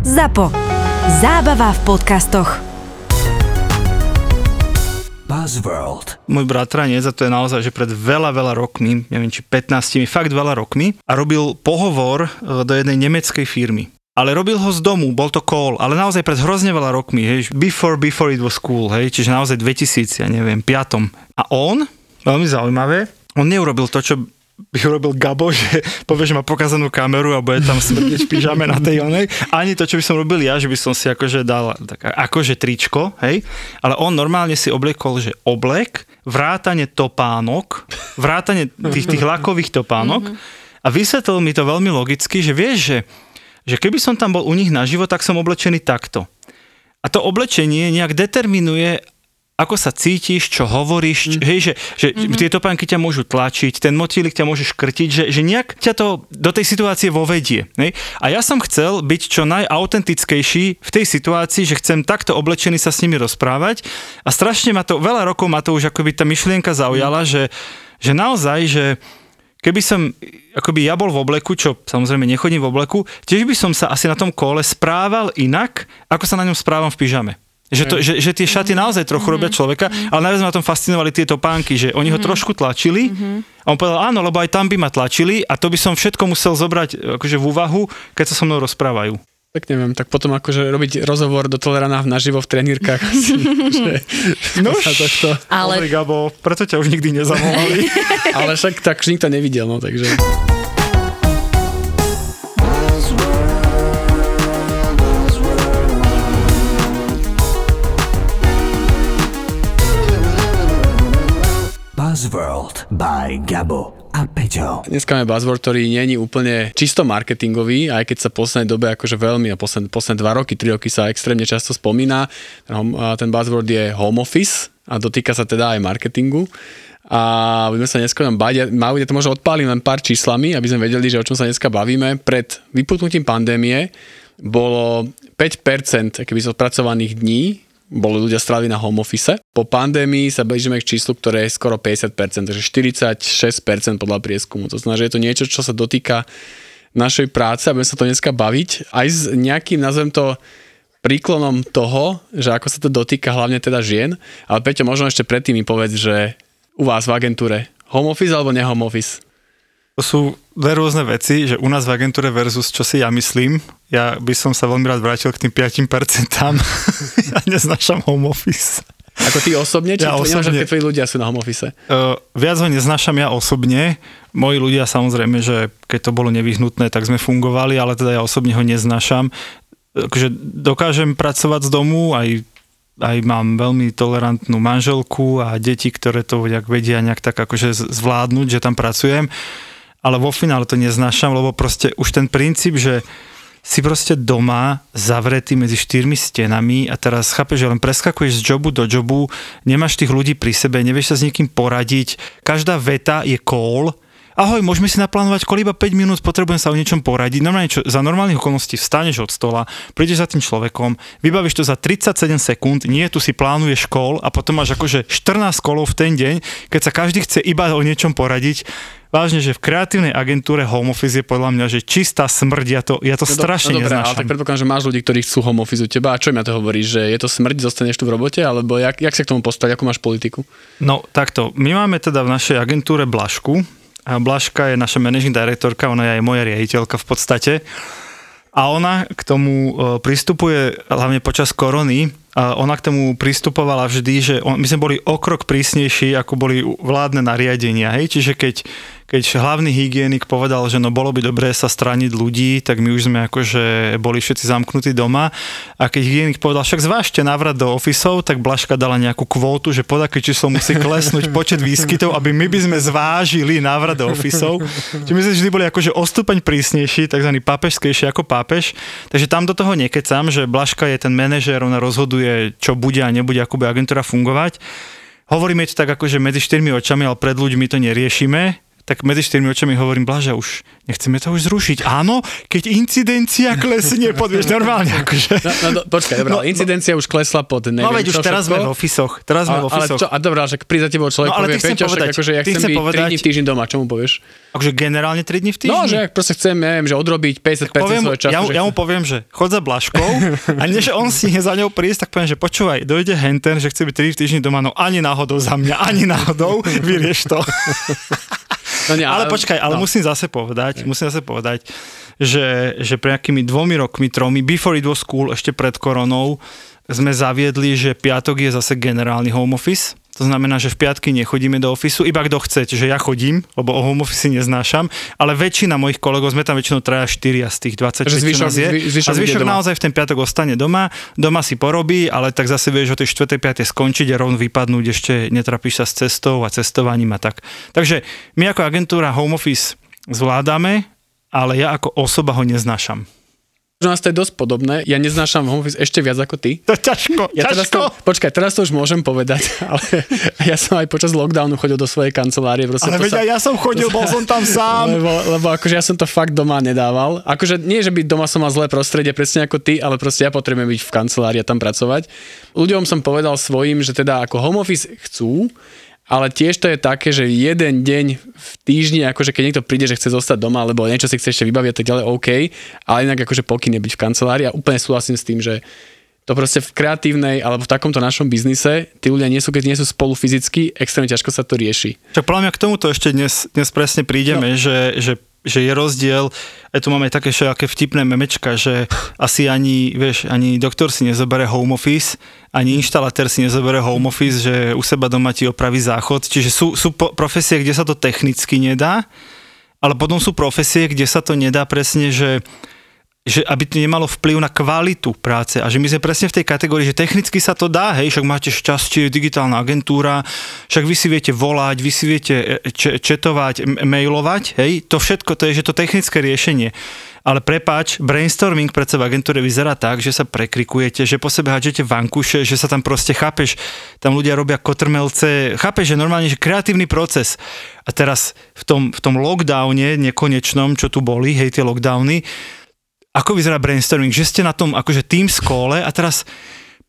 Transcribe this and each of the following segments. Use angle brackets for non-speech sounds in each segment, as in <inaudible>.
ZAPO. Zábava v podcastoch. Buzzworld. Môj bratranec, a to je naozaj, že pred veľa, veľa rokmi, neviem či 15, fakt veľa rokmi, a robil pohovor e, do jednej nemeckej firmy. Ale robil ho z domu, bol to call, ale naozaj pred hrozne veľa rokmi, hej, before, before it was cool, hej, čiže naozaj 2000, ja neviem, 5. A on, veľmi zaujímavé, on neurobil to, čo by urobil Gabo, že povie, že má pokazanú kameru a bude tam smrdeť v pyžame na tej onej. Ani to, čo by som robil ja, že by som si akože dal tak, akože tričko, hej. Ale on normálne si obliekol, že oblek, vrátane topánok, vrátane tých, tých lakových topánok a vysvetlil mi to veľmi logicky, že vieš, že, že keby som tam bol u nich naživo, tak som oblečený takto. A to oblečenie nejak determinuje, ako sa cítiš, čo hovoríš, mm. hej, že, že mm-hmm. tie topánky ťa môžu tlačiť, ten motýlik ťa môže škrtiť, že, že nejak ťa to do tej situácie vovedie. Hej. A ja som chcel byť čo najautentickejší v tej situácii, že chcem takto oblečený sa s nimi rozprávať a strašne ma to, veľa rokov ma to už akoby tá myšlienka zaujala, mm. že, že naozaj, že keby som, akoby ja bol v obleku, čo samozrejme nechodím v obleku, tiež by som sa asi na tom kole správal inak, ako sa na ňom správam v pyžame. Že, to, že, že tie šaty naozaj trochu robia človeka, ale najviac ma na tom fascinovali tieto pánky, že oni ho trošku tlačili a on povedal áno, lebo aj tam by ma tlačili a to by som všetko musel zobrať akože v úvahu, keď sa so mnou rozprávajú. Tak neviem, tak potom akože robiť rozhovor do Tolerana naživo v trenírkach. <laughs> asi, že, No sa tohto, Ale... Ale Gabo, preto ťa už nikdy nezavolali. <laughs> ale však tak už nikto nevidel, no takže. Buzzworld by Gabo a Peťo. Dneska máme buzzword, ktorý nie je úplne čisto marketingový, aj keď sa v poslednej dobe akože veľmi, a posledné, posledné dva roky, tri roky sa extrémne často spomína. Ten, buzzword je home office a dotýka sa teda aj marketingu. A budeme sa dneska nám baviť, ja ja to možno odpálim len pár číslami, aby sme vedeli, že o čom sa dneska bavíme. Pred vyputnutím pandémie bolo 5% keby z odpracovaných dní boli ľudia strávili na home office. Po pandémii sa blížime k číslu, ktoré je skoro 50%, takže 46% podľa prieskumu. To znamená, že je to niečo, čo sa dotýka našej práce a budeme sa to dneska baviť aj s nejakým, nazvem to, príklonom toho, že ako sa to dotýka hlavne teda žien. Ale Peťo, možno ešte predtým mi povedz, že u vás v agentúre home office alebo ne home office? To sú dve rôzne veci, že u nás v agentúre versus čo si ja myslím. Ja by som sa veľmi rád vrátil k tým 5%. <laughs> ja neznášam home office. Ako ty osobne, či Ja ja osobne. keď tvoji ľudia sú na home office? Uh, viac ho neznášam ja osobne. Moji ľudia samozrejme, že keď to bolo nevyhnutné, tak sme fungovali, ale teda ja osobne ho neznášam. Akože dokážem pracovať z domu, aj, aj mám veľmi tolerantnú manželku a deti, ktoré to vedia nejak tak akože zvládnuť, že tam pracujem. Ale vo finále to neznášam, lebo proste už ten princíp, že si proste doma zavretý medzi štyrmi stenami a teraz chápeš, že len preskakuješ z jobu do jobu, nemáš tých ľudí pri sebe, nevieš sa s niekým poradiť, každá veta je call, ahoj, môžeme si naplánovať kol iba 5 minút, potrebujem sa o niečom poradiť. Normálne, čo, za normálnych okolností vstaneš od stola, prídeš za tým človekom, vybavíš to za 37 sekúnd, nie tu si plánuješ kol a potom máš akože 14 kolov v ten deň, keď sa každý chce iba o niečom poradiť. Vážne, že v kreatívnej agentúre home office je podľa mňa, že čistá smrť, ja to, ja to do- strašne no dobré, ale tak predpokladám, že máš ľudí, ktorí chcú home office u teba. A čo im na to hovoríš? Že je to smrť, zostaneš tu v robote? Alebo jak, jak sa k tomu postaviť? Akú máš politiku? No takto, my máme teda v našej agentúre Blažku. A Blažka je naša managing directorka, ona je aj moja riaditeľka v podstate. A ona k tomu e, pristupuje, hlavne počas korony, a ona k tomu pristupovala vždy, že on, my sme boli o krok prísnejší, ako boli vládne nariadenia. Hej? Čiže keď, keď hlavný hygienik povedal, že no bolo by dobré sa straniť ľudí, tak my už sme akože boli všetci zamknutí doma. A keď hygienik povedal, však zvážte návrat do ofisov, tak Blažka dala nejakú kvótu, že pod aké číslo musí klesnúť počet výskytov, aby my by sme zvážili návrat do ofisov. Čiže my sme vždy boli akože o stupeň prísnejší, tzv. pápežskejší ako pápež. Takže tam do toho nekecam, že Blažka je ten manažér, ona rozhoduje, čo bude a nebude, ako bude agentúra fungovať. Hovoríme to tak akože medzi štyrmi očami, ale pred ľuďmi to neriešime. Tak medzi štyrmi očami hovorím, Blaža, už nechceme to už zrušiť. Áno, keď incidencia klesne, podvieš normálne. Akože. No, no, do, počkaj, dobrá, no, incidencia už klesla pod neviem, No veď už teraz všetko. sme v ofisoch. Teraz sme A, v ale ofisoch. čo, a dobrá, že príde za tebou človek No, ale povie, ty Peťo, však povedať, akože ja chcem chcem byť 3 povedať- dní v týždni doma, čo mu povieš? Akože generálne 3 dní v týždni? No, že ak proste chcem, neviem, že odrobiť 50% poviem, svojho času. ja, ja mu poviem, že chod za Blažkou a než on si za ňou prísť, tak poviem, že počúvaj, dojde henten, že chce byť 3 v týždni doma, no ani náhodou za mňa, ani náhodou, vyrieš to. No nie, ale počkaj, ale no. musím zase povedať, musím zase povedať, že, že pre nejakými dvomi rokmi, tromi, before it was cool, ešte pred koronou, sme zaviedli, že piatok je zase generálny home office. To znamená, že v piatky nechodíme do ofisu, iba kto chce, že ja chodím, lebo o home office neznášam, ale väčšina mojich kolegov, sme tam väčšinou traja, štyria z tých 20, Takže čo zvyšok- je. zvy- zvyšok a zvyšok naozaj v ten piatok ostane doma, doma si porobí, ale tak zase vieš o tej 4. 5. skončiť a rovno vypadnúť, ešte netrapíš sa s cestou a cestovaním a tak. Takže my ako agentúra home office zvládame, ale ja ako osoba ho neznášam. Že nás to je dosť podobné. Ja neznášam home office ešte viac ako ty. To ťažko, Ja teraz ťažko. to, počkaj, teraz to už môžem povedať, <laughs> ale ja som aj počas lockdownu chodil do svojej kancelárie. Proste ale veď aj ja som chodil, bol som tam sám. <laughs> Lebo, lebo akože ja som to fakt doma nedával. Akože nie, že by doma som mal zlé prostredie, presne ako ty, ale proste ja potrebujem byť v kancelárii a tam pracovať. Ľuďom som povedal svojim, že teda ako home office chcú, ale tiež to je také, že jeden deň v týždni, akože keď niekto príde, že chce zostať doma, alebo niečo si chce ešte vybaviť tak ďalej, OK, ale inak akože pokyn byť v kancelárii a úplne súhlasím s tým, že to proste v kreatívnej alebo v takomto našom biznise, tí ľudia nie sú, keď nie sú spolu fyzicky, extrémne ťažko sa to rieši. Čak podľa mňa k tomuto ešte dnes, dnes presne prídeme, no. že, že, že je rozdiel, aj tu máme také všelijaké vtipné memečka, že asi ani, vieš, ani doktor si nezobere home office, ani inštalatér si nezobere home office, že u seba doma ti opraví záchod, čiže sú, sú profesie, kde sa to technicky nedá, ale potom sú profesie, kde sa to nedá presne, že že aby to nemalo vplyv na kvalitu práce a že my sme presne v tej kategórii, že technicky sa to dá, hej, však máte šťastie, digitálna agentúra, však vy si viete volať, vy si viete e, č- četovať, mailovať, hej, to všetko, to je, že to technické riešenie. Ale prepáč, brainstorming predsa v agentúre vyzerá tak, že sa prekrikujete, že po sebe hádžete vankuše, že sa tam proste chápeš, tam ľudia robia kotrmelce, chápeš, že normálne, že kreatívny proces. A teraz v tom, v tom lockdowne nekonečnom, čo tu boli, hej, tie lockdowny, ako vyzerá brainstorming, že ste na tom akože tým skole a teraz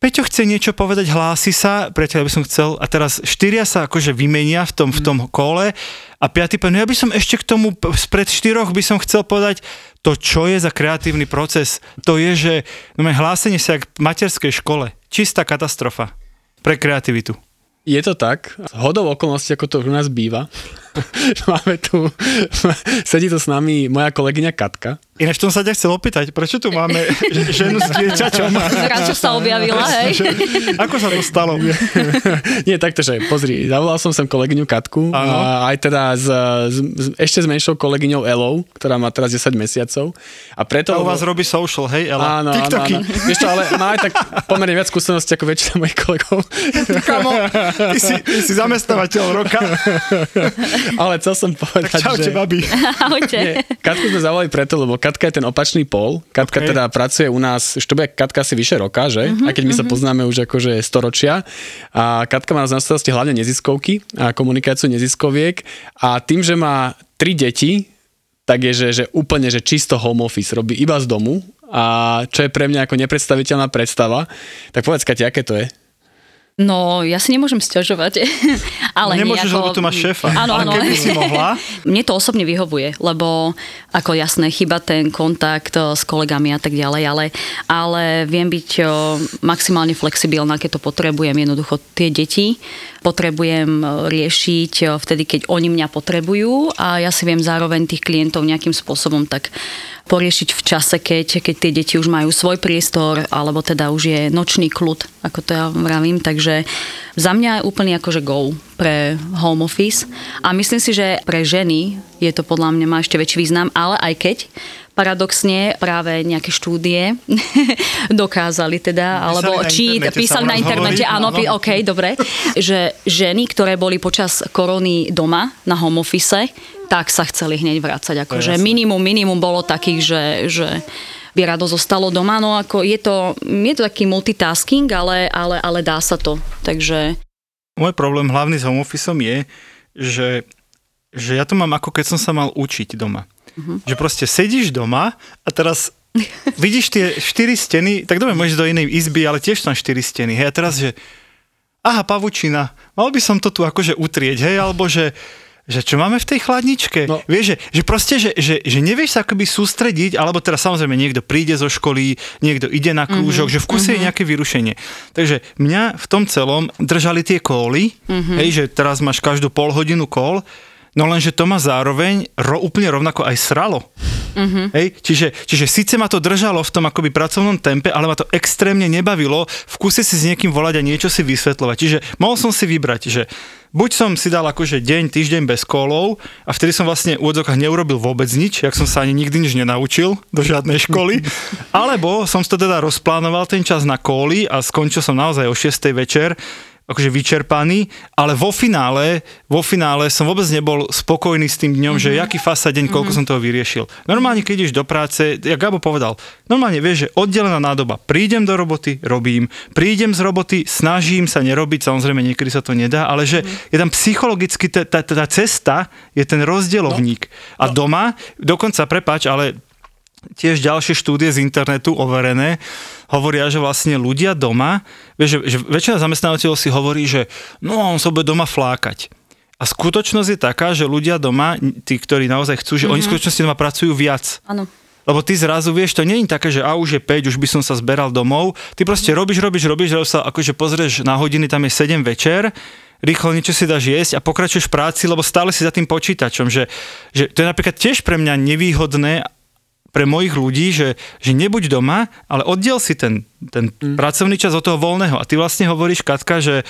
Peťo chce niečo povedať, hlási sa, priateľ, by som chcel, a teraz štyria sa akože vymenia v tom, v tom kole a piatý povie, no ja by som ešte k tomu, spred štyroch by som chcel povedať to, čo je za kreatívny proces. To je, že no, hlásenie sa jak v materskej škole. Čistá katastrofa pre kreativitu. Je to tak. Z hodou okolností, ako to u nás býva, <laughs> máme tu, <laughs> sedí tu s nami moja kolegyňa Katka. Ináč som sa ťa chcel opýtať, prečo tu máme <laughs> ženu s dieťaťom? Ráčo sa objavila, hej. Ako sa to stalo? Nie, takto, že pozri, zavolal som sem kolegyňu Katku, a aj teda s, s, s, ešte s menšou kolegyňou Elou, ktorá má teraz 10 mesiacov. A preto... To u vás robí social, hej, Ela? Áno, áno, TikToky. áno. Vieš čo, ale má aj tak pomerne viac skúseností ako väčšina mojich kolegov. Kamo, ty si, ty si zamestnávateľ roka. Ale chcel som povedať, Tak čaute, že... babi. <laughs> Ahojte. Nie, Katku sme zavolali preto, lebo Katka je ten opačný pol. Katka Ok. teda pracuje u nás, bude Katka asi vyše roka, že? Mhm, Aj keď my sa poznáme už akože storočia. A Katka má na starosti hlavne neziskovky a komunikáciu neziskoviek. A tým, že má tri deti, tak je, že, že úplne, že čisto home office robí iba z domu a čo je pre mňa ako nepredstaviteľná predstava. Tak povedz, Katia, aké to je? No, ja si nemôžem sťažovať. <laughs> ale No nemôžeš, nejako... lebo tu máš šéfa. Áno, áno. keby si mohla, <laughs> Mne to osobne vyhovuje, lebo ako jasné, chyba ten kontakt eh, s kolegami a tak ďalej, ale, ale viem byť eh, maximálne flexibilná, keď to potrebujem. Jednoducho tie deti potrebujem eh, riešiť eh, vtedy, keď oni mňa potrebujú a ja si viem zároveň tých klientov nejakým spôsobom tak poriešiť v čase, keď, keď tie deti už majú svoj priestor, alebo teda už je nočný kľud, ako to ja vravím. Takže za mňa je úplne akože go pre home office. A myslím si, že pre ženy je to podľa mňa má ešte väčší význam, ale aj keď paradoxne práve nejaké štúdie <laughs> dokázali teda, alebo či písali sa na internete, áno, áno. OK, dobre, že ženy, ktoré boli počas korony doma na home office, tak sa chceli hneď vrácať. Akože minimum, minimum bolo takých, že, že by rado zostalo doma. No ako je to, je to taký multitasking, ale, ale, ale dá sa to. Takže môj problém hlavný s home officeom je, že že ja to mám ako keď som sa mal učiť doma. Uh-huh. Že proste sedíš doma a teraz <laughs> vidíš tie štyri steny, tak dobre, môžeš do inej izby, ale tiež tam štyri steny. Hej, a teraz, že aha, pavučina, mal by som to tu akože utrieť, hej, alebo že že čo máme v tej chladničke? No. Vieš, že, že proste, že, že, že nevieš sa akoby sústrediť, alebo teraz samozrejme niekto príde zo školy, niekto ide na krúžok, mm-hmm. že v kuse mm-hmm. je nejaké vyrušenie. Takže mňa v tom celom držali tie kóly, mm-hmm. hej, že teraz máš každú pol hodinu kól, No lenže to ma zároveň ro, úplne rovnako aj sralo. Mm-hmm. Hej? Čiže, čiže síce ma to držalo v tom akoby pracovnom tempe, ale ma to extrémne nebavilo v kuse si s niekým volať a niečo si vysvetľovať. Čiže mohol som si vybrať, že buď som si dal akože deň, týždeň bez kólov a vtedy som vlastne v úvodzokách neurobil vôbec nič, jak som sa ani nikdy nič nenaučil do žiadnej školy, <laughs> alebo som to teda rozplánoval ten čas na kóly a skončil som naozaj o 6. večer akože vyčerpaný, ale vo finále, vo finále som vôbec nebol spokojný s tým dňom, mm-hmm. že jaký fasa deň, koľko mm-hmm. som toho vyriešil. Normálne, keď ideš do práce, ja Gabo povedal, normálne vieš, že oddelená nádoba, prídem do roboty, robím, prídem z roboty, snažím sa nerobiť, samozrejme niekedy sa to nedá, ale že mm-hmm. je tam psychologicky, tá, tá, tá cesta je ten rozdielovník. No. A no. doma, dokonca, prepač, ale tiež ďalšie štúdie z internetu overené hovoria, že vlastne ľudia doma, vieš, že, že väčšina zamestnávateľov si hovorí, že no on sa bude doma flákať. A skutočnosť je taká, že ľudia doma, tí, ktorí naozaj chcú, že mm-hmm. oni v mhm. skutočnosti doma pracujú viac. Áno. Lebo ty zrazu vieš, to nie je také, že a už je 5, už by som sa zberal domov. Ty proste robíš, robíš, robíš, robíš sa akože pozrieš na hodiny, tam je 7 večer, rýchlo niečo si dáš jesť a pokračuješ v práci, lebo stále si za tým počítačom. Že, že to je napríklad tiež pre mňa nevýhodné pre mojich ľudí, že, že nebuď doma, ale oddiel si ten, ten mm. pracovný čas od toho voľného. A ty vlastne hovoríš, Katka, že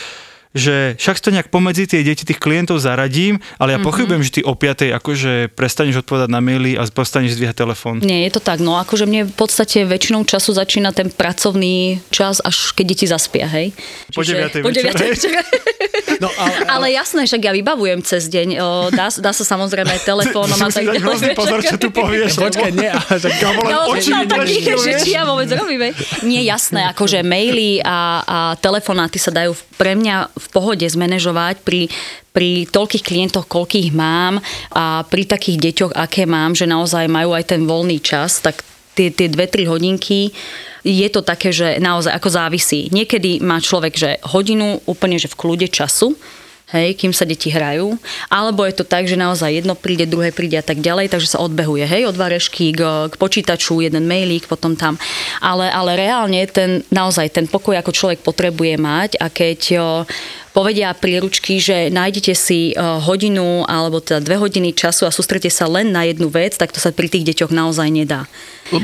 že však to nejak pomedzi tie deti tých klientov zaradím, ale ja mm-hmm. pochybujem, že ty o 5 akože prestaneš odpovedať na maily a prestaneš zdvíhať telefón. Nie, je to tak. No akože mne v podstate väčšinou času začína ten pracovný čas, až keď deti zaspia, hej. Po 9. Po 9. večer. No, ale, <laughs> ale... ale jasné, však ja vybavujem cez deň. O, dá, dá sa samozrejme telefónom a <laughs> tak ďalej. pozor, čo tu povieš. Počkaj, nie, ale tak no, oči takých, že či ja vôbec robím. Nie, jasné, akože maily a, a telefonáty sa dajú pre mňa v pohode zmanéžovať pri, pri toľkých klientoch, koľkých mám a pri takých deťoch, aké mám, že naozaj majú aj ten voľný čas, tak tie, tie 2-3 hodinky je to také, že naozaj ako závisí. Niekedy má človek, že hodinu úplne, že v kľude času, hej, kým sa deti hrajú, alebo je to tak, že naozaj jedno príde, druhé príde a tak ďalej, takže sa odbehuje, hej, od varešky k, k počítaču, jeden mailík, potom tam. Ale, ale reálne ten, naozaj ten pokoj ako človek potrebuje mať a keď povedia príručky, že nájdete si hodinu alebo teda dve hodiny času a sústrete sa len na jednu vec, tak to sa pri tých deťoch naozaj nedá.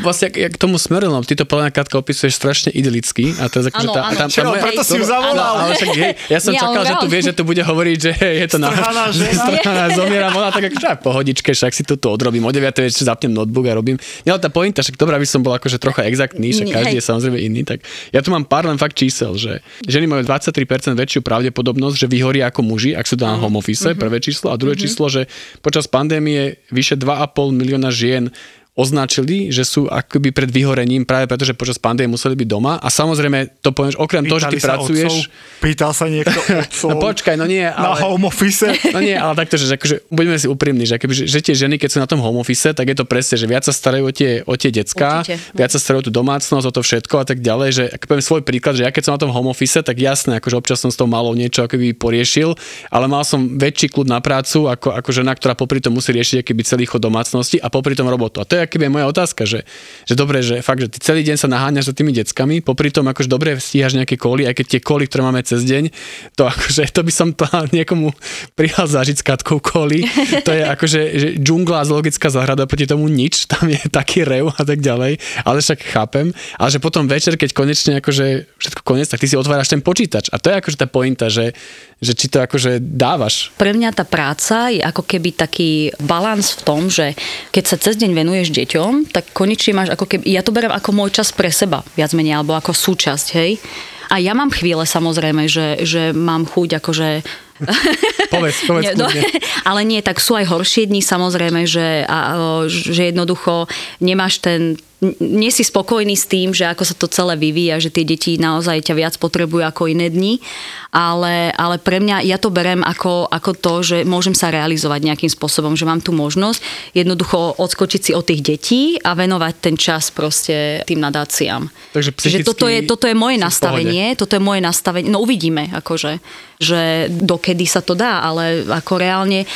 Vlastne, jak, k tomu smerujem, ty to podľa Katka opisuješ strašne idylicky. A to je akože tá, tam, Čo, moja, preto si ju zavolal. Ale, však, hej, ja som Nie, čakal, že tu vieš, že tu bude hovoriť, že je to na... Strhaná <laughs> zomieram, ona tak akože pohodičke, však si to tu odrobím, o 9. večer zapnem notebook a robím. Nie, ale tá pointa, však dobrá by som bol akože trocha exaktný, však každý je samozrejme iný, tak ja tu mám pár len fakt čísel, že ženy majú 23% väčšiu pravdepodobnosť, že vyhoria ako muži, ak sú na home office, mm-hmm. prvé číslo, a druhé mm-hmm. číslo, že počas pandémie vyše 2,5 milióna žien označili, že sú akoby pred vyhorením práve preto, že počas pandémie museli byť doma. A samozrejme, to povieš, okrem Pýtali toho, že ty pracuješ... Otcov? Pýtal sa niekto <laughs> otcov? no počkaj, no nie, ale... Na home office? <laughs> no nie, ale takto, že akože, budeme si úprimní, že, akoby, že, že tie ženy, keď sú na tom home office, tak je to presne, že viac sa starajú o tie, o tie decka, Určite. viac sa starajú o tú domácnosť, o to všetko a tak ďalej, že ako poviem svoj príklad, že ja keď som na tom home office, tak jasné, akože občas som s tou malou niečo akoby poriešil, ale mal som väčší kľud na prácu ako, ako žena, ktorá popri tom musí riešiť akýby celý chod domácnosti a popri tom robotu. A to je akýby moja otázka, že, že dobre, že fakt, že ty celý deň sa naháňaš za tými deckami, popri tom akože dobre stíhaš nejaké koly, aj keď tie koly, ktoré máme cez deň, to akože, to by som to niekomu prihal zažiť s katkou koly, to je akože že džungla a zoologická záhrada, proti tomu nič, tam je taký rev a tak ďalej, ale však chápem, ale že potom večer, keď konečne akože všetko koniec, tak ty si otváraš ten počítač. A to je akože tá pointa, že, že či to akože dávaš. Pre mňa tá práca je ako keby taký balans v tom, že keď sa cez deň venuješ deťom, tak konečne máš ako keby, ja to beriem ako môj čas pre seba, viac menej, alebo ako súčasť, hej. A ja mám chvíle samozrejme, že, že mám chuť akože <laughs> povedz, povedz nie, no, <laughs> Ale nie, tak sú aj horšie dni samozrejme, že, a, že jednoducho nemáš ten nie si spokojný s tým, že ako sa to celé vyvíja, že tie deti naozaj ťa viac potrebujú ako iné dni, ale, ale pre mňa, ja to berem ako, ako to, že môžem sa realizovať nejakým spôsobom, že mám tu možnosť jednoducho odskočiť si od tých detí a venovať ten čas proste tým nadáciám. Takže Čiže toto je, toto je moje nastavenie, toto je moje nastavenie, no uvidíme, akože, že dokedy sa to dá, ale ako reálne e,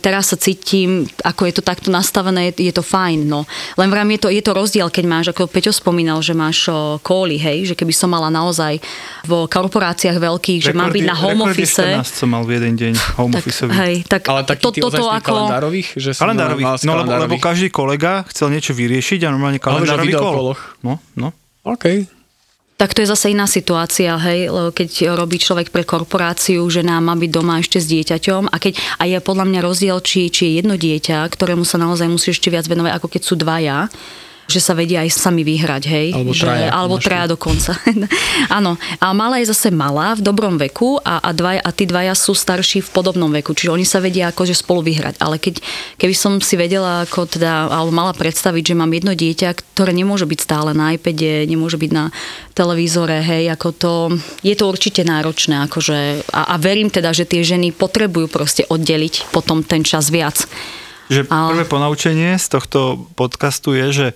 teraz sa cítim, ako je to takto nastavené, je, je to fajn, no. Len vrám, je to, je to rozdiel, keď máš, ako Peťo spomínal, že máš kóly, hej, že keby som mala naozaj v korporáciách veľkých, že mám byť na home Rekordy office, 14 som mal v jeden deň home tak, hej, tak Ale taký to, toto ako... kalendárových? Že si Kalendárový, mal- mal si no lebo, lebo kalendárových? každý kolega chcel niečo vyriešiť a normálne kalendárový kol. No, no. OK. Tak to je zase iná situácia, hej, lebo keď robí človek pre korporáciu, že nám má byť doma ešte s dieťaťom a keď a je podľa mňa rozdiel, či, či je jedno dieťa, ktorému sa naozaj musí ešte viac venovať, ako keď sú dvaja, že sa vedia aj sami vyhrať, hej. Alebo že, traja, alebo našli. traja dokonca. <laughs> Áno, a malá je zase malá v dobrom veku a, a, dvaj, a tí dvaja sú starší v podobnom veku, čiže oni sa vedia akože spolu vyhrať. Ale keď, keby som si vedela, ako teda, alebo mala predstaviť, že mám jedno dieťa, ktoré nemôže byť stále na iPade, nemôže byť na televízore, hej, ako to, je to určite náročné, akože, a, a verím teda, že tie ženy potrebujú proste oddeliť potom ten čas viac. Že A- prvé ponaučenie z tohto podcastu je, že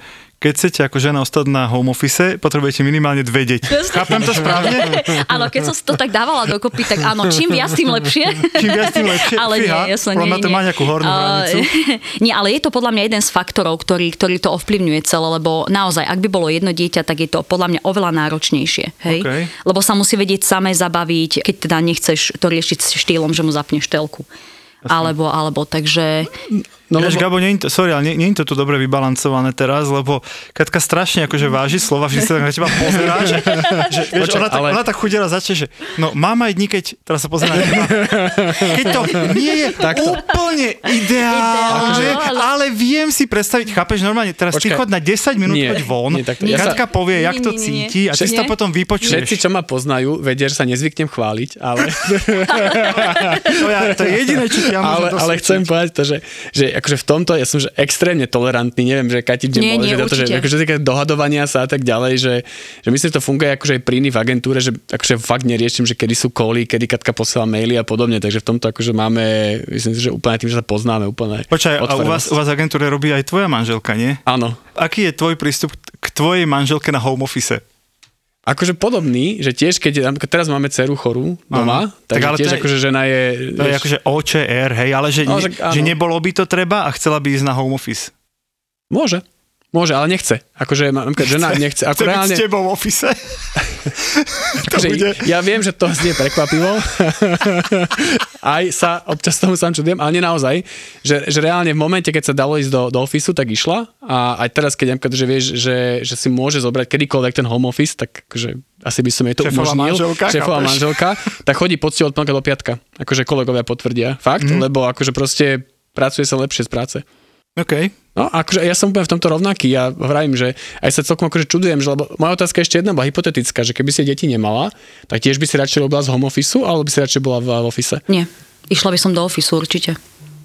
keď chcete ako žena ostať na home office, potrebujete minimálne dve deti. Chápem to správne? <laughs> Áno, keď som si to tak dávala dokopy, tak áno, čím viac, tým lepšie. Čím viac, tým lepšie. Ale Fíha, nie, jasne, nie, mňa to nie. má nejakú hornú hranicu. <laughs> nie, ale je to podľa mňa jeden z faktorov, ktorý, ktorý to ovplyvňuje celé, lebo naozaj, ak by bolo jedno dieťa, tak je to podľa mňa oveľa náročnejšie. Hej? OK. Lebo sa musí vedieť samé zabaviť, keď teda nechceš to riešiť štýlom, že mu zapneš telku. Alebo, alebo, takže... No, Ináč, lebo, Gabo, nie sorry, ale nie, nie je to tu dobre vybalancované teraz, lebo Katka strašne akože váži slova, že sa tak na teba pozerá, že, že vieš, Počkaj, ona, tak, ale- ona tak chudela začne, že no mám aj dní, keď, teraz sa pozerá na teba, keď to nie je Takto. úplne ideálne, Ideálne, ale- ale viem si predstaviť, chápeš, normálne, teraz ty Počkaj. chod na 10 minút Nie, choď von, nie, takto. Ja sa- Katka povie, jak Nie, to nie, nie, nie. cíti a ty si to potom vypočuješ. všetci, čo ma poznajú, vedia, že sa nezvyknem chváliť, ale, To, ja, to je jediné, čo ja môžem ale, ale chcem povedať to, že, že akože v tomto ja som že extrémne tolerantný, neviem, že Kati kde Nie, bol, nie, že, to, že akože také dohadovania sa a tak ďalej, že, že myslím, že to funguje akože aj pri iných v agentúre, že akože fakt neriešim, že kedy sú koly, kedy Katka posiela maily a podobne, takže v tomto akože máme, myslím si, že úplne tým, že sa poznáme úplne. Počkaj, a u vás, u vás agentúre robí aj tvoja manželka, nie? Áno. Aký je tvoj prístup k tvojej manželke na home office? Akože podobný, že tiež keď teraz máme dceru chorú doma, Áno. Tak tak ale tiež je- akože žena je... To je akože OČR, hej, ale že, No, ne, áno. že nebolo by to treba a chcela by ísť na home office. Môže. Môže, ale nechce. Akože napríklad žena nechce. Ako Chce byť reálne, s tebou v office. <laughs> to akože, bude... ja viem, že to znie prekvapivo. <laughs> Aj sa občas tomu sám čudujem, ale nie naozaj. Že, že reálne v momente, keď sa dalo ísť do, do ofisu, tak išla. A aj teraz, keď napríklad, že vieš, že, že si môže zobrať kedykoľvek ten home office, tak akože asi by som jej to Šéfová umožnil. manželka, Šéfová manželka. Tak chodí poctivo od ponka do piatka. Akože kolegovia potvrdia. Fakt, mm. lebo akože proste pracuje sa lepšie z práce. OK. No, akože ja som úplne v tomto rovnaký. Ja vravím, že aj sa celkom akože čudujem, že lebo moja otázka ešte jedna bola hypotetická, že keby si deti nemala, tak tiež by si radšej robila z home office, alebo by si radšej bola v, v office. Nie, išla by som do ofisu určite.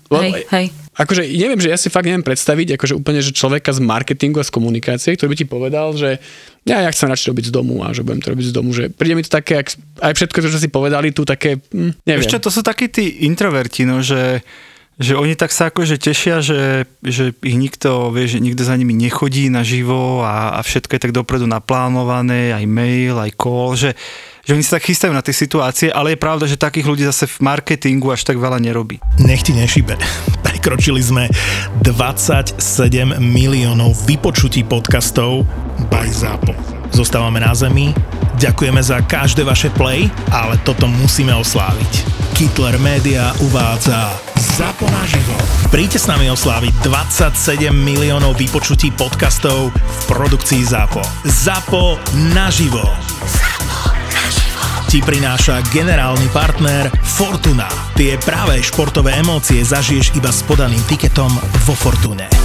Lebo- Hej, hej. Akože neviem, že ja si fakt neviem predstaviť akože úplne, že človeka z marketingu a z komunikácie, ktorý by ti povedal, že ja, ja chcem radšej robiť z domu a že budem to robiť z domu, že príde mi to také, ak- aj všetko, čo si povedali, tu také, hm, neviem. Ešte to sú takí tí introverti, no, že, že oni tak sa akože tešia, že, že ich nikto, vie, že nikto za nimi nechodí naživo a, a všetko je tak dopredu naplánované, aj mail, aj call, že, že oni sa tak chystajú na tie situácie, ale je pravda, že takých ľudí zase v marketingu až tak veľa nerobí. Nech ti nešibe. <laughs> Prekročili sme 27 miliónov vypočutí podcastov by ZAPO. Zostávame na zemi, ďakujeme za každé vaše play, ale toto musíme osláviť. Kittler Media uvádza ZAPO naživo. Príďte s nami osláviť 27 miliónov vypočutí podcastov v produkcii ZAPO. ZAPO naživo ti prináša generálny partner Fortuna. Tie práve športové emócie zažiješ iba s podaným tiketom vo Fortune.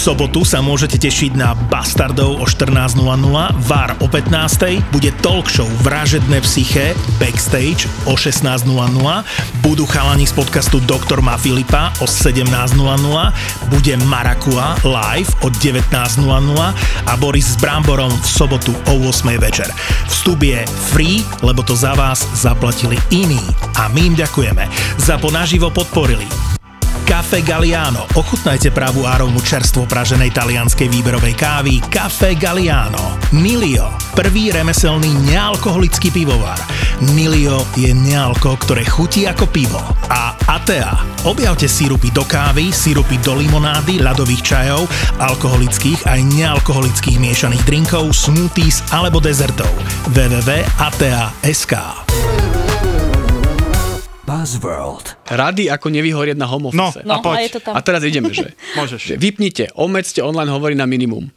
Sobotu sa môžete tešiť na Bastardov o 14.00, VAR o 15.00, bude talk show Vražedné psyché, Backstage o 16.00, budú chalani z podcastu Doktor má Filipa o 17.00, bude Marakua live o 19.00 a Boris s Bramborom v sobotu o 8.00 večer. Vstup je free, lebo to za vás zaplatili iní a my im ďakujeme. Za ponaživo podporili Cafe Galliano. Ochutnajte pravú arómu čerstvo praženej talianskej výberovej kávy Cafe Galliano. Nilio. Prvý remeselný nealkoholický pivovar. Nilio je nealko, ktoré chutí ako pivo. A Atea. Objavte sírupy do kávy, sírupy do limonády, ľadových čajov, alkoholických aj nealkoholických miešaných drinkov, smoothies alebo dezertov. www.atea.sk Buzzworld. Rady, ako nevyhorieť na home No, office. a poď. a je to tam. A teraz ideme, že? Môžeš. že vypnite, obmedzte online hovorí na minimum.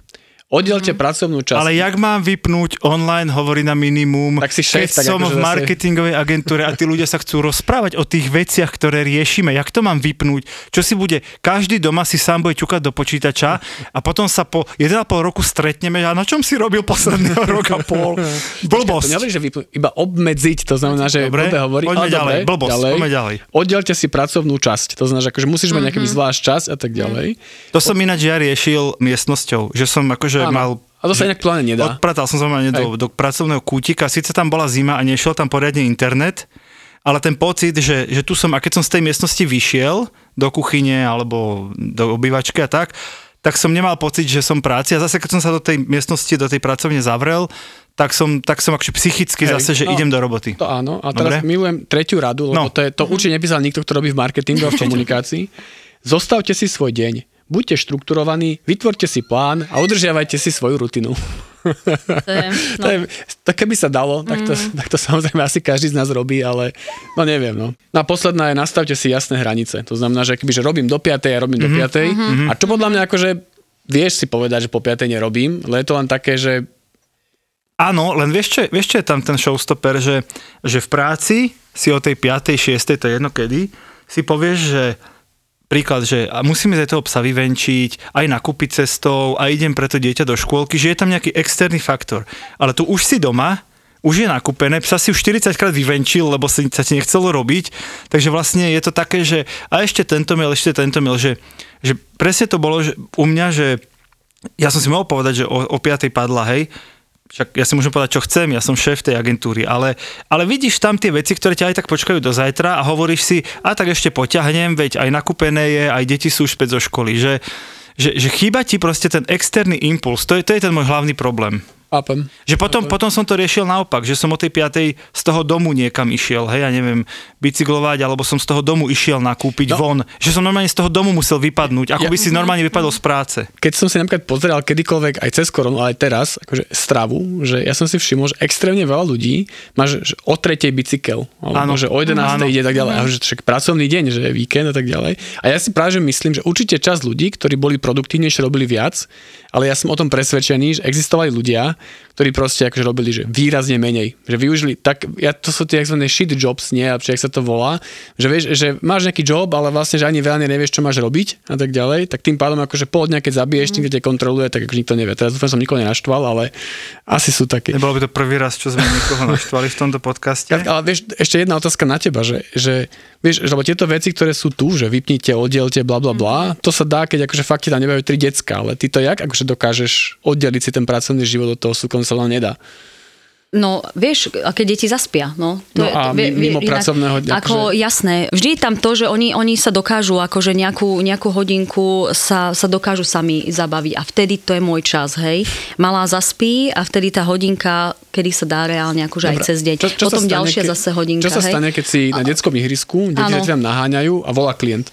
Oddelte pracovnú časť. Ale jak mám vypnúť online, hovorí na minimum, Tak si šéf, keď tak som akože v zase- marketingovej agentúre a tí ľudia sa chcú rozprávať o tých veciach, ktoré riešime. Jak to mám vypnúť? Čo si bude? Každý doma si sám bude ťukať do počítača a potom sa po 1,5 roku stretneme a na čom si robil posledného <laughs> roka pol? To Blbosť. nehovorí, že vypnú, iba obmedziť, to znamená, že Dobre, hovorí. poďme ale ďalej, dobre, blbosť, poďme ďalej. Oddelte si pracovnú časť, to znamená, že akože musíš mať nejaký Mhm. zvlášť čas a tak ďalej. To som ináč ja riešil miestnosťou, že som akože Áno. mal A to sa inak pláne nedá. Odpratal som sa normálne do, do pracovného kútika, síce tam bola zima a nešiel tam poriadne internet, ale ten pocit, že, že tu som, a keď som z tej miestnosti vyšiel do kuchyne alebo do obývačky a tak, tak som nemal pocit, že som práci a zase keď som sa do tej miestnosti, do tej pracovne zavrel, tak som, tak som akože psychicky Hej, zase, že no. idem do roboty. To áno. A teraz Dobre. milujem tretiu radu, No. lebo to, je, to určite nepísal nikto, kto robí v marketingu a v <laughs> komunikácii. Zostavte si svoj deň. Buďte štrukturovaní, vytvorte si plán a udržiavajte si svoju rutinu. To je, <laughs> To, je, to keby sa dalo, tak to, Mm. tak to samozrejme asi každý z nás robí, ale no neviem. No. No a posledná je, nastavte si jasné hranice. To znamená, že keby že robím do 5. a robím do Mhm. 5. A čo podľa mňa akože vieš si povedať, že po 5. nerobím, ale je to len také, že Áno, len vieš čo, vieš, čo je tam ten showstopper, že, že v práci si o tej 5. 6. to je jedno kedy, si povieš, že príklad, že musíme z toho psa vyvenčiť, aj nakúpiť cestou, a idem preto dieťa do škôlky, že je tam nejaký externý faktor. Ale tu už si doma, už je nakúpené, psa si už 40 krát vyvenčil, lebo si, sa ti nechcelo robiť, takže vlastne je to také, že a ešte tento mail, ešte tento mail, že, že presne to bolo že u mňa, že ja som si mohol povedať, že o, o 5. padla, hej, však ja si môžem povedať, čo chcem, ja som šéf tej agentúry, ale, ale vidíš tam tie veci, ktoré ťa aj tak počkajú do zajtra a hovoríš si, a tak ešte poťahnem, veď aj nakúpené je, aj deti sú už späť zo školy, že, že, že chýba ti proste ten externý impuls, to je, to je ten môj hlavný problém. Chápem. Že potom, potom som to riešil naopak, že som o tej 5. z toho domu niekam išiel, hej, ja neviem, bicyklovať, alebo som z toho domu išiel nakúpiť No. von, že som normálne z toho domu musel vypadnúť, ako Ja- by si normálne vypadol z práce. Keď som si napríklad pozeral kedykoľvek aj cez koronu, ale aj teraz, akože stravu, že ja som si všimol, že extrémne veľa ľudí má, že, že o tretej bicykel, alebo že o 11. Áno. ide tak ďalej, a že však pracovný deň, že je víkend a tak ďalej. A ja si práve myslím, že určite časť ľudí, ktorí boli produktívnejšie, robili viac, ale ja som o tom presvedčený, že existovali ľudia, ktorí proste akože robili, že výrazne menej. Že využili tak, ja, to sú tie tzv. shit jobs, nie, a jak sa to volá, že vieš, že máš nejaký job, ale vlastne, že ani veľa nevieš, čo máš robiť a tak ďalej, tak tým pádom akože pol dňa, keď zabiješ, mm. niekto ťa kontroluje, tak ako nikto nevie. Teraz dúfam, som nikoho nenaštval, ale asi sú také. Nebolo by to prvý raz, čo sme niekoho naštvali v tomto podcaste. <laughs> Tak, ale vieš, ešte jedna otázka na teba, že, že vieš, že, lebo tieto veci, ktoré sú tu, že vypnite, oddielte, bla bla bla, to sa dá, keď akože fakt ti tam nebajú tri decka, ale ty to jak akože dokážeš oddeliť si ten pracovný život od toho súkromného sa nedá. No, vieš, aké deti zaspia, no. No a mi- mimo pracovného dňa, Ako, akože- jasné, vždy je tam to, že oni, oni sa dokážu, akože nejakú, nejakú hodinku sa, sa dokážu sami zabaviť a vtedy to je môj čas, hej. Malá zaspí a vtedy tá hodinka, kedy sa dá reálne akože aj Dobre. cez deň. sa Potom stane, ďalšia ke- zase hodinka, Čo sa hej. stane, keď si na detskom ihrisku, deti tam naháňajú a volá klient?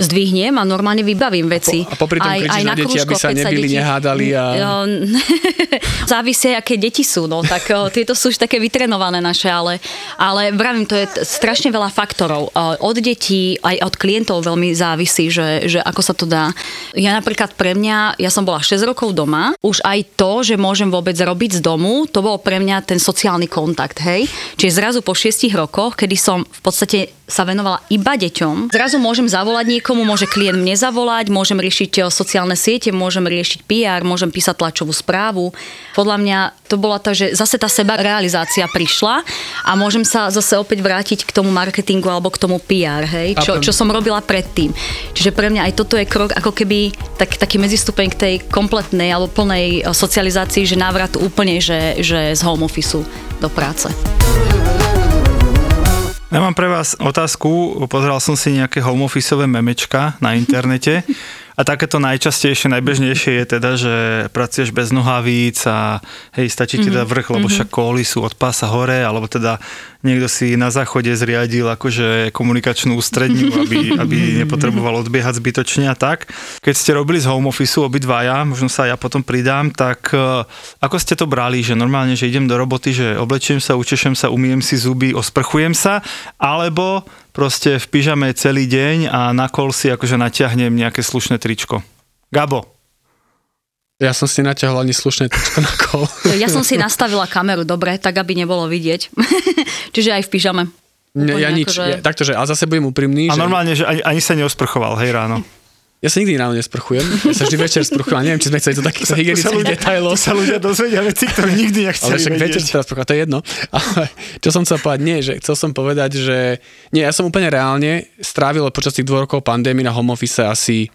Zdvihnem a normálne vybavím veci. a popri tom kričíš na deti, aby sa nebili, nehádali a- Jo, <laughs> Závisí, aké deti sú, no, tak o, tieto sú už také vytrenované naše, ale, ale vravím, to je t- strašne veľa faktorov. O, Od detí, aj od klientov veľmi závisí, že, že ako sa to dá. Ja napríklad pre mňa, ja som bola 6 rokov doma, už aj to, že môžem vôbec robiť z domu, to bol pre mňa ten sociálny kontakt, hej. Čiže zrazu po 6 rokoch, kedy som v podstate sa venovala iba deťom, zrazu môžem zavolať niekomu, môže klient mne zavolať, môžem riešiť o, sociálne siete, môžem riešiť PR, môžem písať tlačovú správu. Podľa mňa to bola tá, že zase tá seba realizácia prišla a môžem sa zase opäť vrátiť k tomu marketingu alebo k tomu PR, hej, čo, čo som robila predtým. Čiže pre mňa aj toto je krok ako keby tak, taký medzistupeň k tej kompletnej alebo plnej o, socializácii, že návrat úplne, že, že z home officeu do práce. Ja mám pre vás otázku, pozeral som si nejaké home officeové memečka na internete. A takéto najčastejšie, najbežnejšie je teda, že pracuješ bez nohavíc a hej, stačí ti teda vrch, lebo však kóly sú od pása hore, alebo teda niekto si na záchode zriadil akože komunikačnú ústredňu, aby, <laughs> aby nepotreboval odbiehať zbytočne a tak. Keď ste robili z home office obidvaja, možno sa ja potom pridám, tak e, ako ste to brali, že normálne, že idem do roboty, že oblečiem sa, učešem sa, umiem si zuby, osprchujem sa, alebo proste v pyžame celý deň a na kol si akože natiahnem nejaké slušné tričko. Gabo, Ja som si natiahol ani slušné tričko na kol. Ja som si nastavila kameru dobre, tak aby nebolo vidieť. <laughs> Čiže aj v pyžame. Ne, ja nič. akože- Ja, takto, že, ale zase budem úprimný, a že normálne, že ani, ani sa neosprchoval, hej ráno. ja sa nikdy ráno nesprchujem. Ja sa vždy večer sprchujem. A neviem, či sme chceli do takýchto hygienických detailov. sa ľudia dozvedia veci, ktoré nikdy Ale nechceli však večer sa sprchujem, to je jedno. Ale čo som chcel povedať, nie, že chcel som povedať, že nie, ja som úplne reálne strávil počas tých dvoch rokov pandémie na home office asi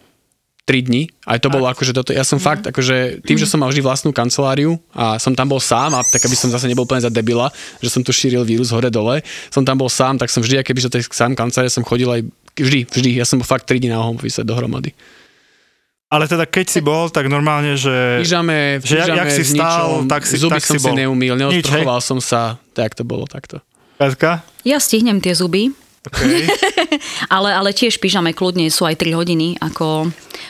3 dní. Aj to bolo akože toto, ja som fakt, akože tým, že som mal vždy vlastnú kanceláriu a som tam bol sám, a tak aby som zase nebol úplne za debila, že som tu šíril vírus hore dole, som tam bol sám, tak som vždy, keby do tej sám kancelárie som chodil aj vždy, vždy, ja som bol fakt 3 dní na home office dohromady. Ale teda keď si bol, tak normálne, že... Pyžame, v že jak- jak si ničom, tak si- zuby tak som si si neumýl, Nič, neodprchoval som sa, tak to bolo takto. Katka? Ja stihnem tie zuby, Okay. <laughs> ale, ale tiež pyžame kľudne sú aj 3 hodiny. Ako...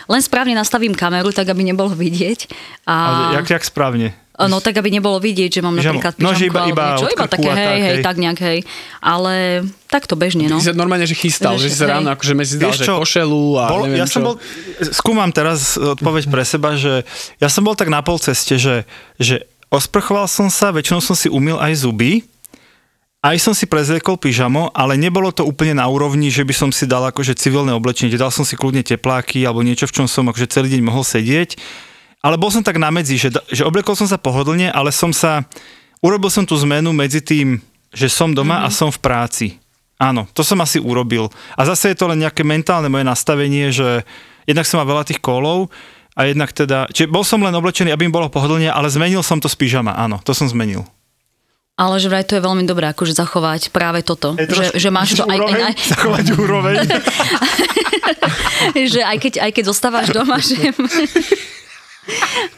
Len správne nastavím kameru, tak aby nebolo vidieť. A... Ale jak, jak správne? No tak, aby nebolo vidieť, že mám Pyžamo. napríklad No, že pyžamku iba- alebo iba niečo. od Iba také, hej, tak, hej, hej. tak nejak, hej. Ale takto bežne, no. Ty sa normálne, že chystal, že si sa ráno akože medzi dal, že čo, košelu a bol, neviem ja som čo. bol, skúmam teraz odpoveď pre seba, že ja som bol tak na pol ceste, že, že osprchoval som sa, väčšinou som si umil aj zuby, aj som si prezliekol pyžamo, ale nebolo to úplne na úrovni, že by som si dal akože civilné oblečenie. Dal som si kľudne tepláky alebo niečo, v čom som akože celý deň mohol sedieť. Ale bol som tak na medzi, že, že obliekol som sa pohodlne, ale som sa, urobil som tú zmenu medzi tým, že som doma mm-hmm. a som v práci. Áno, to som asi urobil. A zase je to len nejaké mentálne moje nastavenie, že jednak som mal veľa tých kolov a jednak teda, čiže bol som len oblečený, aby mi bolo pohodlne, ale zmenil som to z pyžama, áno, to som zmenil. Ale že vraj to je veľmi dobré, akože zachovať práve toto. Je Že, že máš to aj, úroveň, aj, zachovať úroveň. <laughs> že aj keď, aj keď zostávaš doma, že... <laughs>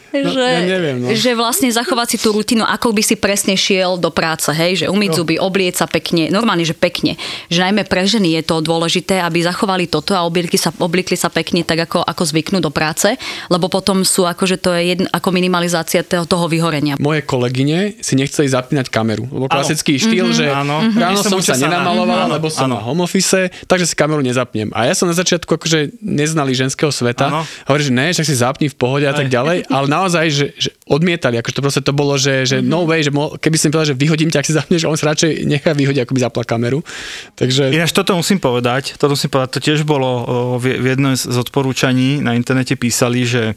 že, ja neviem, no. že vlastne zachovať si tú rutinu, ako by si presne šiel do práce, hej, že umyť zuby, oblieť sa pekne, normálne, že pekne. Že najmä pre ženy je to dôležité, aby zachovali toto a obliekli sa, obliekli sa pekne tak, ako, ako zvyknú do práce, lebo potom sú akože to je jedn, ako minimalizácia toho, toho vyhorenia. Moje kolegyne si nechceli zapínať kameru. Lebo klasický štýl, že Áno. ráno Mhm. som Musia sa sa na- nenamalovala, Áno, lebo som áno. na home office, takže si kameru nezapnem. A ja som na začiatku akože neznali ženského sveta. Hovorí, že ne, však si zapni v pohode a tak ďalej. <laughs> Ale naozaj, že, že odmietali, akože to proste to bolo, že, že Mhm. no way, že mo, keby som povedal, že vyhodím ťa, ak si zapneš, on sa radšej nechá vyhodiť, ako by zapla kameru. Takže Ináč toto musím povedať, toto musím povedať, to tiež bolo v v jednom z odporúčaní na internete písali, že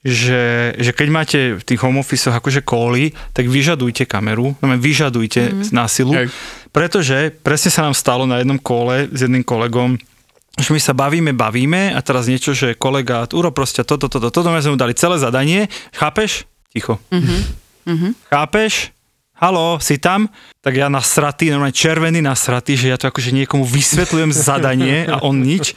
že, že keď máte v tých home office akože kóly, tak vyžadujte kameru, no vyžadujte mm. na silu, Hej. pretože presne sa nám stalo na jednom kole s jedným kolegom, že my sa bavíme, bavíme a teraz niečo, že kolega, uro proste toto, toto, toto, my sme mu dali celé zadanie, chápeš? Ticho. Mm-hmm. Chápeš? halo, si tam? Tak ja nasratý, normálne červený nasratý, že ja to akože niekomu vysvetľujem zadanie a on nič.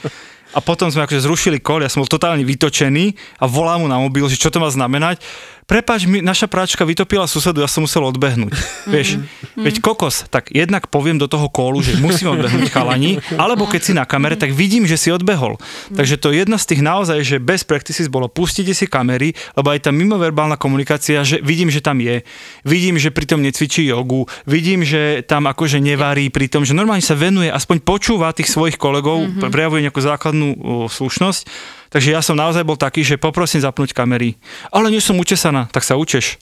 A potom sme akože zrušili kol, ja som bol totálne vytočený a volám mu na mobil, že čo to má znamenať. Prepač, mi, naša práčka vytopila susedu, ja som musel odbehnúť. Vieš, veď kokos, tak jednak poviem do toho kólu, že musím odbehnúť chalani, alebo keď si na kamere, tak vidím, že si odbehol. Takže to je jedna z tých naozaj, že best practices bolo pustite si kamery, lebo aj tá mimoverbálna komunikácia, že vidím, že tam je, vidím, že pritom necvičí jogu, vidím, že tam akože nevarí pri tom, že normálne sa venuje, aspoň počúva tých svojich kolegov, mm-hmm. prejavuje nejakú základnú o, slušnosť. Takže ja som naozaj bol taký, že poprosím zapnúť kamery. Ale nie som učesaná, tak sa učeš.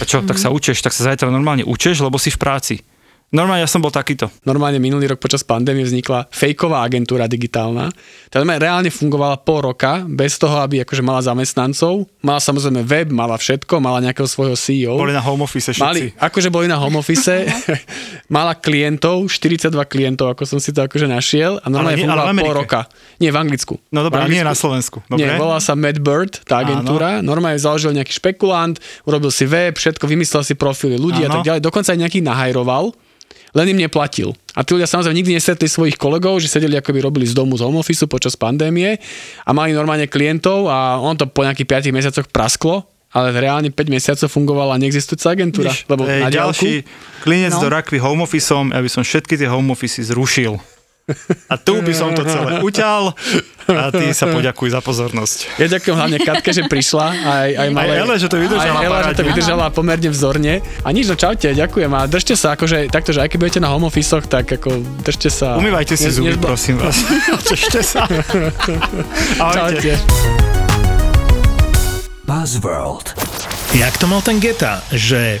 A čo, mm-hmm. tak sa učeš, tak sa zajtra normálne učeš, lebo si v práci. Normálne ja som bol takýto. Normálne minulý rok počas pandémie vznikla fejková agentúra digitálna. Tá reálne fungovala pol roka, bez toho, aby akože mala zamestnancov. Mala samozrejme web, mala všetko, mala nejakého svojho CEO. Boli na home office všetci. Mali, akože boli na home office, <laughs> mala klientov, 42 klientov, ako som si to akože našiel a normálne nie- ale fungovala v pol roka. Nie, v Anglicku. No dobré, nie na Slovensku. Dobre? Nie, volá sa Mad Bird, tá agentúra. Normálne založil nejaký špekulant, urobil si web, všetko, vymyslel si profily ľudí a Áno. tak ďalej. Dokonca aj nejakých nahajroval, len im neplatil. A tí ľudia samozrejme nikdy nestretli svojich kolegov, že sedeli ako by robili z domu z home office počas pandémie a mali normálne klientov a on to po nejakých 5 mesiacoch prasklo, ale reálne 5 mesiacov fungovala neexistujúca agentúra. Vidíš, lebo na ďalší klinec No. do rakvy home officeom, ja by som všetky tie home office zrušil. A tu by som to celé uťal a ty sa poďakuj za pozornosť. Ja ďakujem hlavne Katke, že prišla. Aj, aj, malé, Ele, že to vydržala Aj Ele, že to vydržala pomerne vzorne. A nič, no čaute, ďakujem. A držte sa, akože takto, že aj keď budete na home office tak ako držte sa. Umývajte si Ne- zuby, nezba- prosím vás. <laughs> Češte sa. Ahojte. Čaute. Buzzworld. Jak to mal ten Geta, že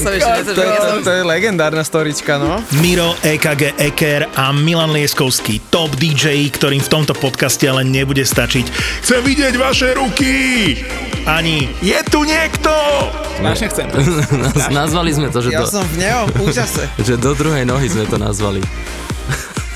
to, to, to, to je legendárna storička, no. Miro, EKG Eker a Milan Lieskovský, top DJ, ktorým v tomto podcaste ale nebude stačiť. Chcem vidieť vaše ruky! Ani je tu niekto! Strašne chcem. Naz- nazvali sme to, že, Ja do, som v neho úžase. <laughs> že do druhej nohy sme to nazvali.